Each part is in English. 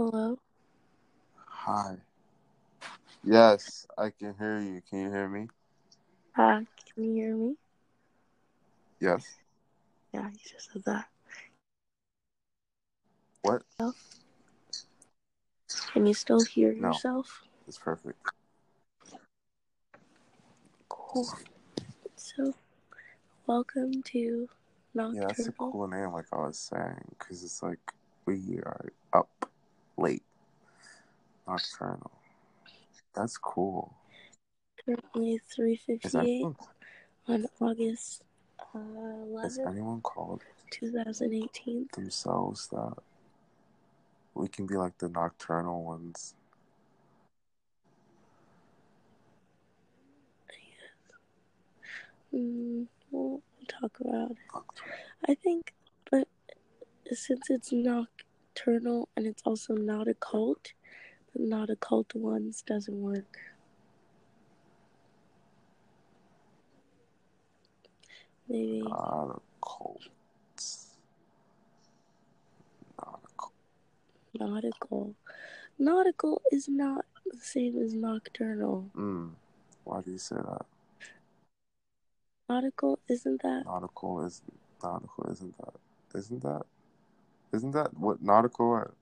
Hello? Hi. Yes, I can hear you. Can you hear me? Hi, can you hear me? Yes. Yeah, you just said that. What? Can you still hear No. yourself? It's perfect. Cool. So, welcome to Nocturnal. Yeah, that's a cool name, like I was saying, because it's like we are up late, nocturnal. That's cool. Currently 3.58 on August uh, is 11th, anyone called 2018. themselves that we can be like the nocturnal ones? Mm, we'll talk about it. I think, but since it's nocturnal and it's also not a cult, but not a cult ones doesn't work. Maybe. Not a cult. Not a cult. Nautical. Nautical is not the same as nocturnal. Mm. Why do you say that? Nautical isn't that? Nautical is nautical, isn't that? Isn't that? Isn't that what nautical?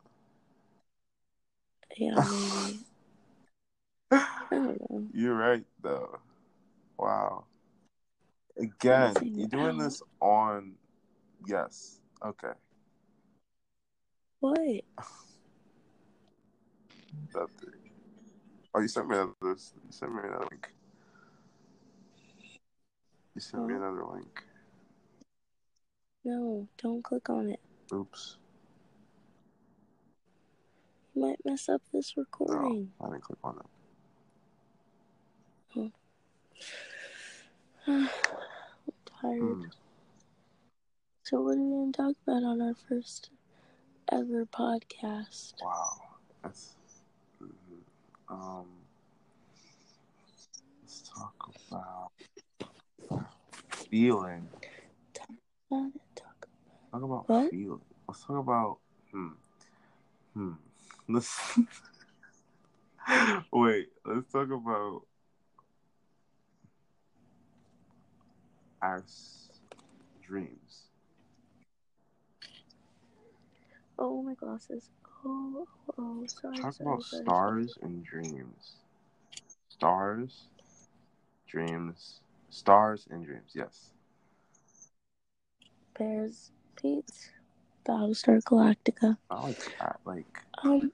Yeah, maybe. I don't know. You're right, though. Wow. Again, you're doing out. this on. Yes. Okay. What? That thing. Oh, you sent me another. You sent me another link. You sent me another link. No, don't click on it. Oops. You might mess up this No, recording. I didn't click on it. I'm tired. Hmm. So, what are we going to talk about on our first ever podcast? Wow. That's. mhm. Um. Let's talk about feeling. Not it, talk- about What? feeling. Let's talk about. Hmm. Hmm. Let's. Wait. Let's talk about our dreams. Oh, my glasses. Oh, oh, sorry. Talk sorry, about sorry, stars and dreams. Stars, dreams, stars and dreams. Yes. Bears, Pete, Battlestar Galactica. I like that. Like Um,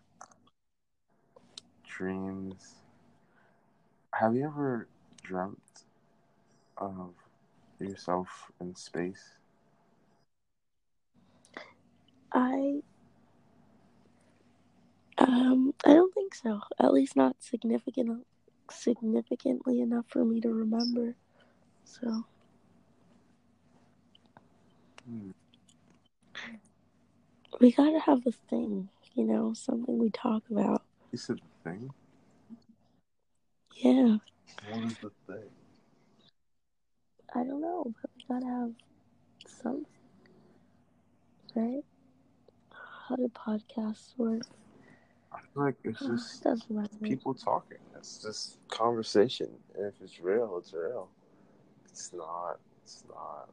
dreams. Have you ever dreamt of yourself in space? I um I don't think so. At least not significant significantly enough for me to remember. So Hmm. We gotta have a thing, you know, something we talk about. You said the thing. Yeah, What is the thing? I don't know, but we gotta have something, right? How do podcasts work? I feel like it's Oh, just people talking. It's just conversation. And if it's real, it's real. It's not. It's not.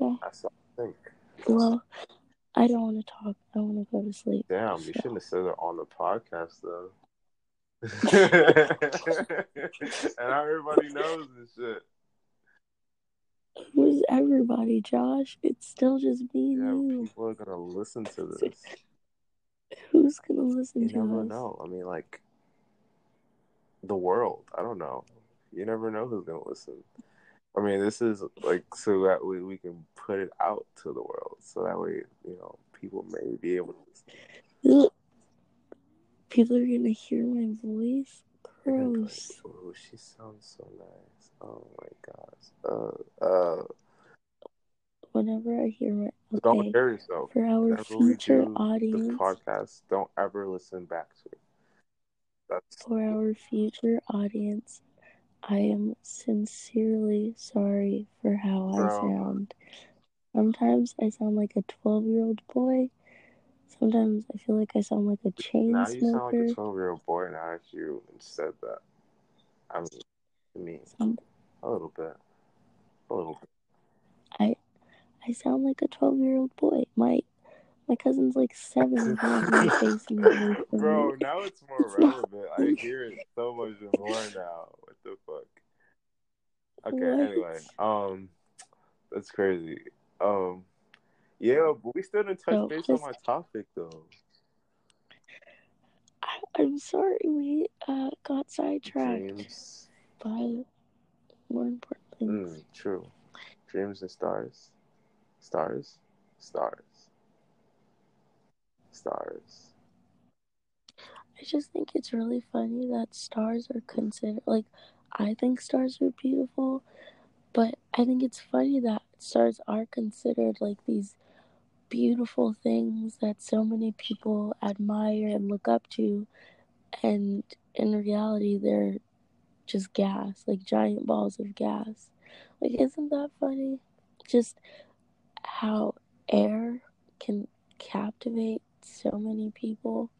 Okay. That's the thing. Well, I don't want to talk. I want to go to sleep. Damn, you So- shouldn't have said it on the podcast though. and everybody knows this shit. Who's everybody, Josh? It's still just me Yeah, and you. people are gonna listen to this. Who's gonna listen You to never us? know. I mean, like the world. I don't know. You never know who's gonna listen. I mean, this is like so that way we can put it out to the world, so that way you know people may be able to People are gonna hear my voice. They're gonna be like, Gross. Oh, she sounds so nice. Oh my gosh. Uh, uh. Whenever I hear my So don't hear yourself. for our Whenever future audience, the podcast, don't ever listen back to it. That's for our future audience, I am sincerely sorry for how I sound. Sometimes I sound like a twelve-year-old boy. Sometimes I feel like I sound like a chain Now you sound like smoker. a twelve year old boy now if you said that. I mean to me. Some- A little bit. A little bit. I I sound like a twelve year old boy. My my cousin's like seven and he has my face in the roof of Bro, now it's more It's not- relevant. I hear it so much more now. The fuck? Okay, What? anyway. Um that's crazy. Um yeah, but we still didn't touch So, base on my topic though. I, I'm sorry we uh, got sidetracked Dreams. by more important things. Mm, true. Dreams and stars. Stars? Stars. Stars. I just think it's really funny that stars are considered like I think stars are beautiful, but I think it's funny that stars are considered like these beautiful things that so many people admire and look up to and in reality they're just gas, like giant balls of gas. Like isn't that funny? Just how air can captivate so many people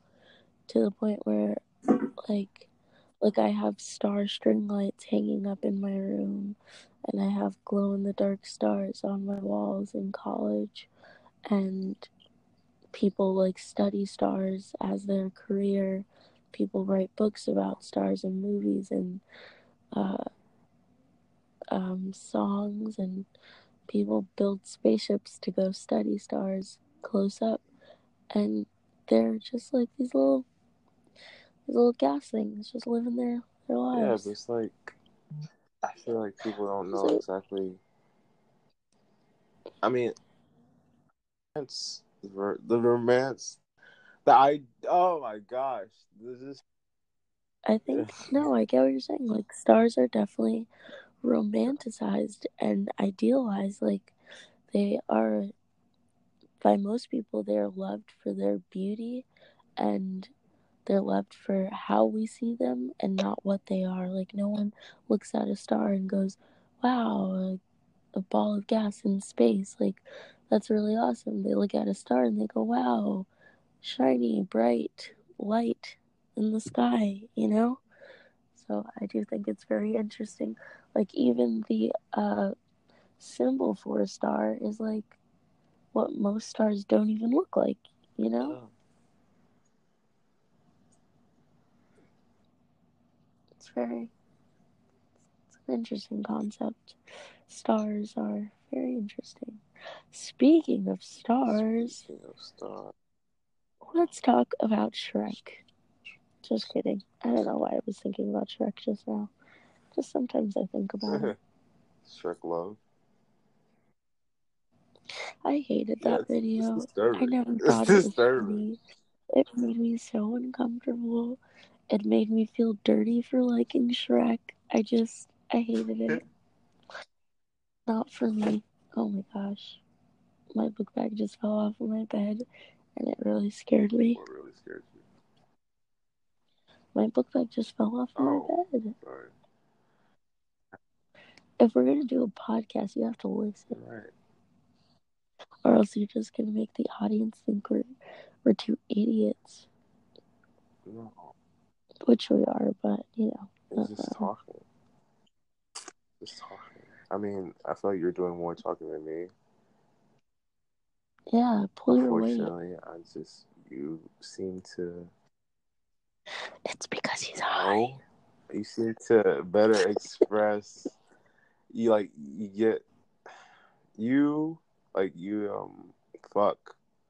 to the point where like like I have star string lights hanging up in my room and I have glow in the dark stars on my walls in college and people like study stars as their career. People write books about stars and movies and uh, um, songs and people build spaceships to go study stars close up. And they're just like these little little gas things just living their their Yeah, lives but it's like I feel like people don't know exactly. I mean, it's the romance. The I oh my gosh, this is I think no, I get what you're saying. Like stars are definitely romanticized and idealized. Like they are by most people they're loved for their beauty and they're loved for how we see them and not what they are. Like no one looks at a star and goes, Wow, a, a ball of gas in space. Like that's really awesome. They look at a star and they go, Wow, shiny, bright light in the sky, you know? So I do think it's very interesting. Like even the uh symbol for a star is like what most stars don't even look like, you know? It's very it's an interesting concept. Stars are very interesting. Speaking of stars, Speaking of stars. let's talk about Shrek. Just kidding. I don't know why I was thinking about Shrek just now. Just sometimes I think about it. Shrek love. I hated that it's- it's video. I never It's thought it was disturbing. funny. It made me so uncomfortable. It made me feel dirty for liking Shrek. I just, I hated it. Not for me. Oh my gosh. My book bag just fell off of my bed and it really scared me. Oh, what really scared you? My book bag just fell off of Oh. my bed. Sorry. If we're going to do a podcast, you have to listen. Right. Or else you're just going to make the audience think we're, we're two idiots. No. Which we are, but, you know. It's just talking. Just talking. I mean, I feel like you're doing more talking than me. Yeah, pull your weight. Unfortunately, I just you seem to It's because he's high. You seem to better express. You like you get you like you um fuck.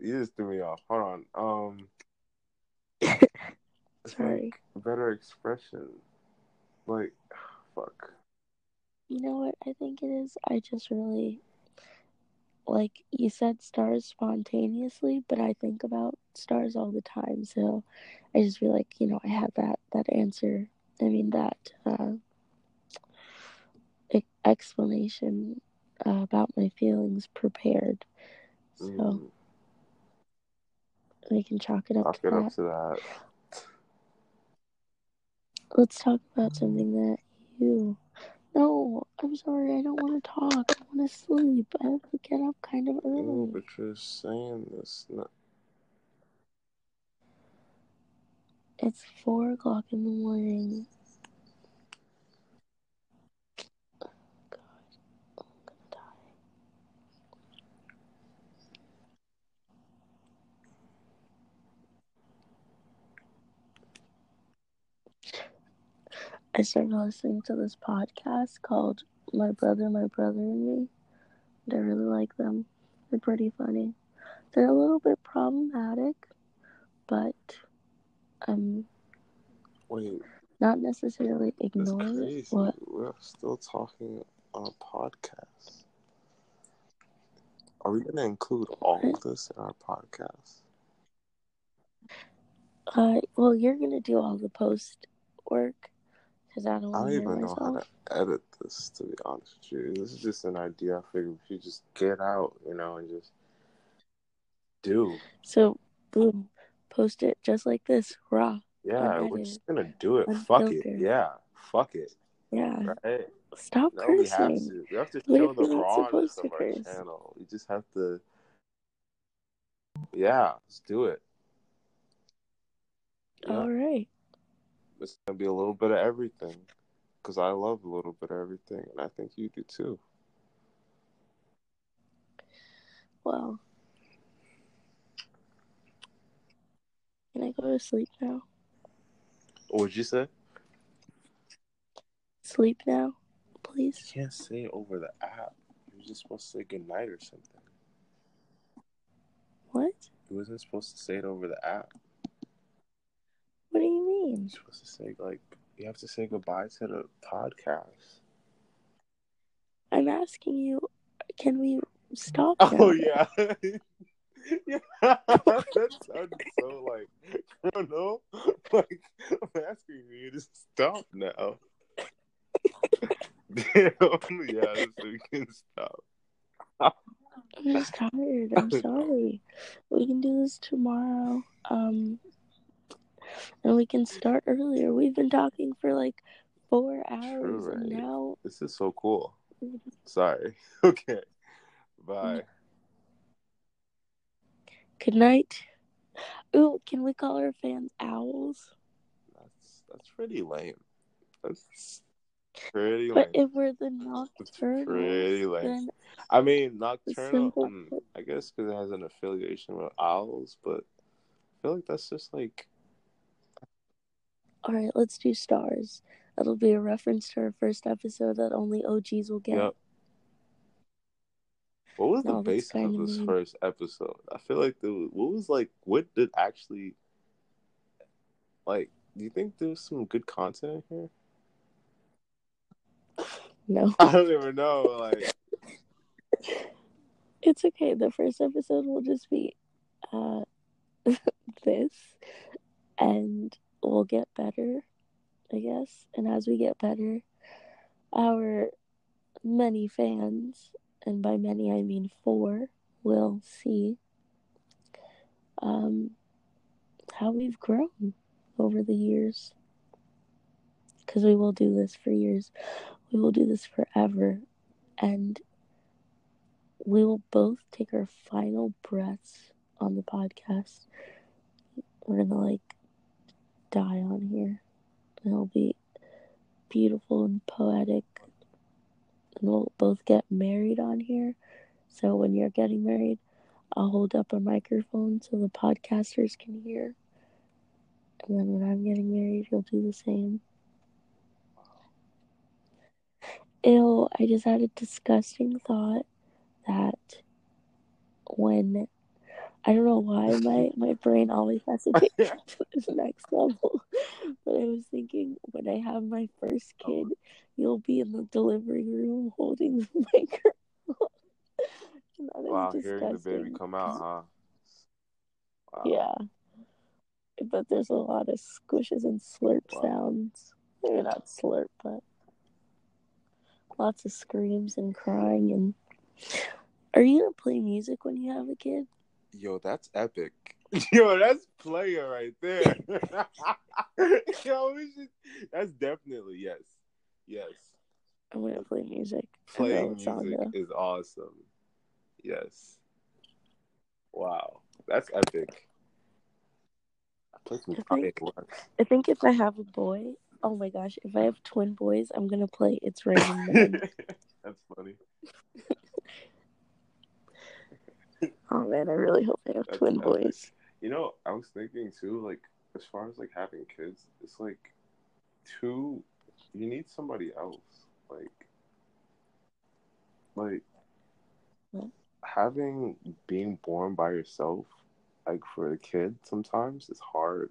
You just threw me off. Hold on. Um. it's Sorry. like better expression. Like, fuck. You know what I think it is? I just really like you said stars spontaneously, but I think about stars all the time. So I just feel like, you know, I had that that answer. I mean that uh explanation uh, about my feelings prepared. So Mm, we can chalk it up I'll to get that. up to that. Let's talk about something that you. No, I'm sorry. I don't want to talk. I want to sleep. I have to get up kind of early. No, but you're saying this. Not... It's four o'clock in the morning. I started listening to this podcast called My Brother, My Brother and Me. And I really like them. They're pretty funny. They're a little bit problematic, but I'm Wait, not necessarily ignoring what We're still talking on a podcast. Are we gonna include all of this in our podcast? uh well you're gonna do all the post work because I don't I don't to even know how to edit this, to be honest with you. This is just an idea I figured we should just get out, you know, and just do. So boom, post it just like this, raw. Yeah, we're just gonna do it. Fuck it. Yeah, fuck it. Yeah. Right? Stop No, we have cursing. to. We have to show the rawness of to our channel. We just have to. Yeah, let's do it. Yeah, All right. It's gonna be a little bit of everything, because I love a little bit of everything, and I think you do too. Well, can I go to sleep now? What'd you say? Sleep now, You please. can't say it over the app. You're just supposed to say goodnight or something. What? You wasn't supposed to say it over the app. Mean? You're supposed to say like you have to say goodbye to the podcast. I'm asking you, can we stop now? Oh yeah. yeah. that sounds so like I don't know. Like I'm asking you to stop now. Damn, yeah, so we can stop. I'm just tired. I'm sorry. We can do this tomorrow. Um, and we can start earlier. We've been talking for like four hours, and right. now This is so cool. Sorry. Okay. Bye. good night. Ooh, can we call our fans owls? That's that's pretty lame. That's pretty lame. But if we're the It's pretty lame. I mean, nocturnal. mm, I guess because it has an affiliation with owls, but I feel like that's just like all right, let's do stars. That'll be a reference to our first episode that only OGs will get. Yep. What was the No, that's basis of this mean. first episode? I feel like there was, what was like what did actually like? Do you think there's some good content in here? No, I don't even know. Like, it's okay. The first episode will just be uh this, and we'll get better, I guess. And as we get better, our many fans, and by many I mean four, will see um how we've grown over the years. Because we will do this for years. We will do this forever. And we will both take our final breaths on the podcast. We're gonna like die on here. And it'll be beautiful and poetic. And we'll both get married on here. So when you're getting married, I'll hold up a microphone so the podcasters can hear. And then when I'm getting married, you'll do the same. Ew, I just had a disgusting thought that when I don't know why my, my brain always has to take to the next level. But I was thinking when I have my first oh. kid, you'll be in the delivery room holding the microphone. And that is wow, hearing the baby come out, huh? Wow. Yeah. But there's a lot of squishes and slurp Wow. sounds. Maybe not slurp, but lots of screams and crying and are you gonna play music when you have a kid? Yo, that's epic. Yo, that's player right there. Yo, we should, that's definitely yes, yes. I'm gonna play music. Playing music is awesome. Yes. Wow, that's epic. I think I think if I have a boy, oh my gosh, if I have twin boys, I'm gonna play It's Raining Men. That's funny. Oh man, I really hope I have That's twin epic. boys. You know, I was thinking too, like as far as like having kids, it's like two. You need somebody else, like, like What? having being born by yourself, like for the kid, sometimes is hard.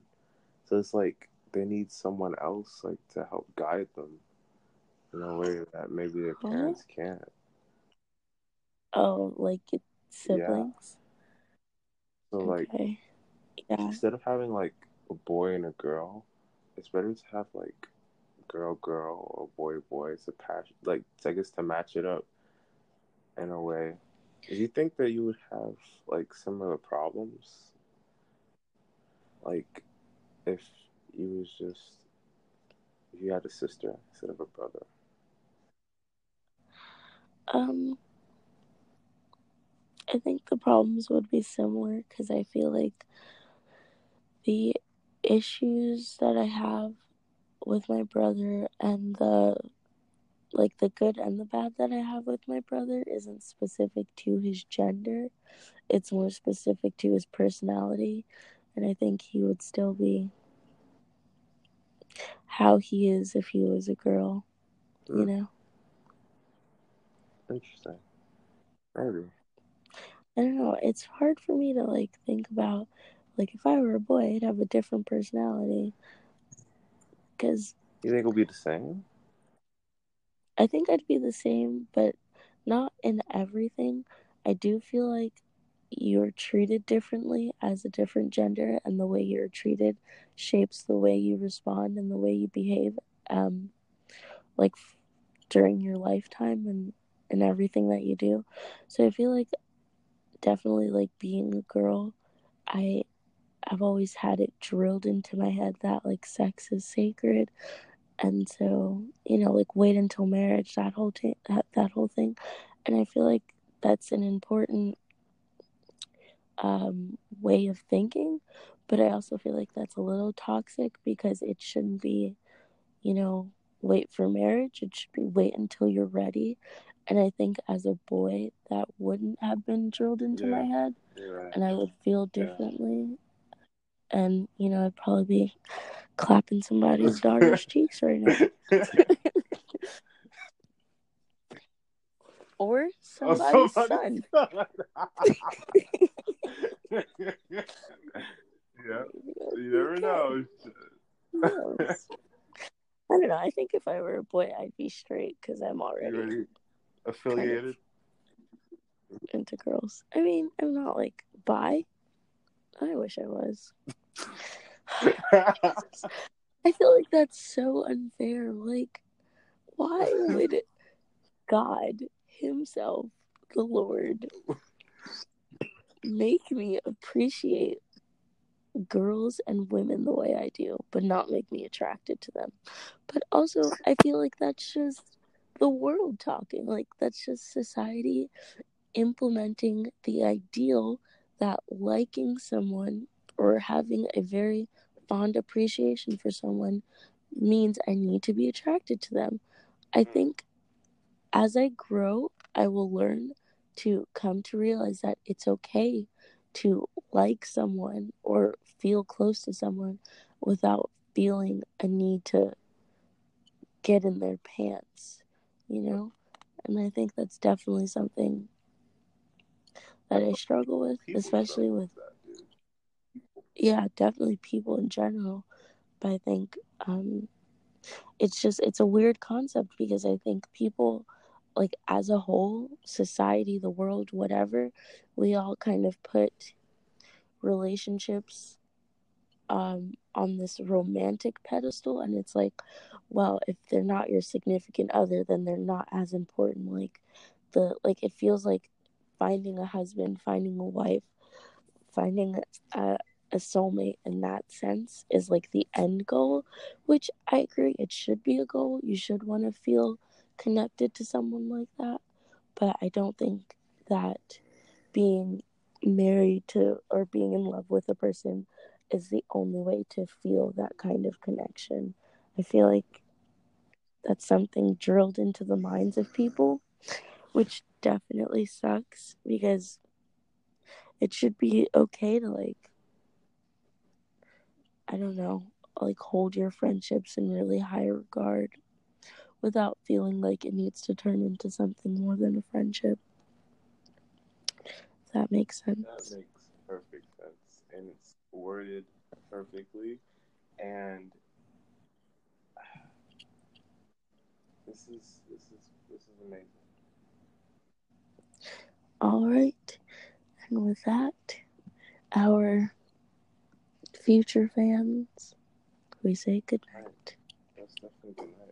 So it's like they need someone else, like to help guide them in a way that maybe their parents can't. Oh, like siblings. So like okay. Yeah. instead of having like a boy and a girl, it's better to have like girl girl or boy boy to patch like I guess to match it up in a way. Do you think that you would have like similar problems? Like if you was just if you had a sister instead of a brother. Um, I think the problems would be similar because I feel like the issues that I have with my brother and the like the good and the bad that I have with my brother isn't specific to his gender. It's more specific to his personality. And I think he would still be how he is if he was a girl, you Mm. know? Interesting. Maybe. I don't know. It's hard for me to like think about like if I were a boy, I'd have a different personality. Cause You think it'll be the same? I think I'd be the same, but not in everything. I do feel like you're treated differently as a different gender, and the way you're treated shapes the way you respond and the way you behave. Um, like f- during your lifetime and and everything that you do. So I feel like definitely like being a girl, I I've always had it drilled into my head that like sex is sacred, and so you know like wait until marriage that whole t- that that whole thing, and I feel like that's an important um, way of thinking, but I also feel like that's a little toxic because it shouldn't be, you know, wait for marriage. It should be wait until you're ready. And I think as a boy, that wouldn't have been drilled into my head, right. and I would feel Yeah. differently. And you know, I'd probably be clapping somebody's daughter's cheeks right now, or Oh, somebody's somebody's son. yeah, you never know. I don't know. I think if I were a boy, I'd be straight because I'm already already affiliated? into girls. I mean, I'm not like bi. I wish I was. I feel like that's so unfair. Like, why would God Himself, the Lord, make me appreciate girls and women the way I do, but not make me attracted to them? But also, I feel like that's just the world talking. Like, that's just society implementing the ideal that liking someone or having a very fond appreciation for someone means I need to be attracted to them. I think as I grow, I will learn to come to realize that it's okay to like someone or feel close to someone without feeling a need to get in their pants, you know? And I think that's definitely something that I struggle with, People especially with that, yeah, definitely people in general. But I think um, it's just it's a weird concept because I think people, like as a whole, society, the world, whatever, we all kind of put relationships um, on this romantic pedestal, and it's like, well, if they're not your significant other, then they're not as important. Like the like it feels like finding a husband, finding a wife, finding a a soulmate in that sense is like the end goal, which I agree it should be a goal. You should want to feel connected to someone like that, but I don't think that being married to or being in love with a person is the only way to feel that kind of connection. I feel like that's something drilled into the minds of people, which definitely sucks because it should be okay to like I don't know, like hold your friendships in really high regard without feeling like it needs to turn into something more than a friendship. If that makes sense. That makes perfect sense. And it's worded perfectly. And this is this is this is amazing. All right. And with that, our future fans, we say good night. That's definitely good night.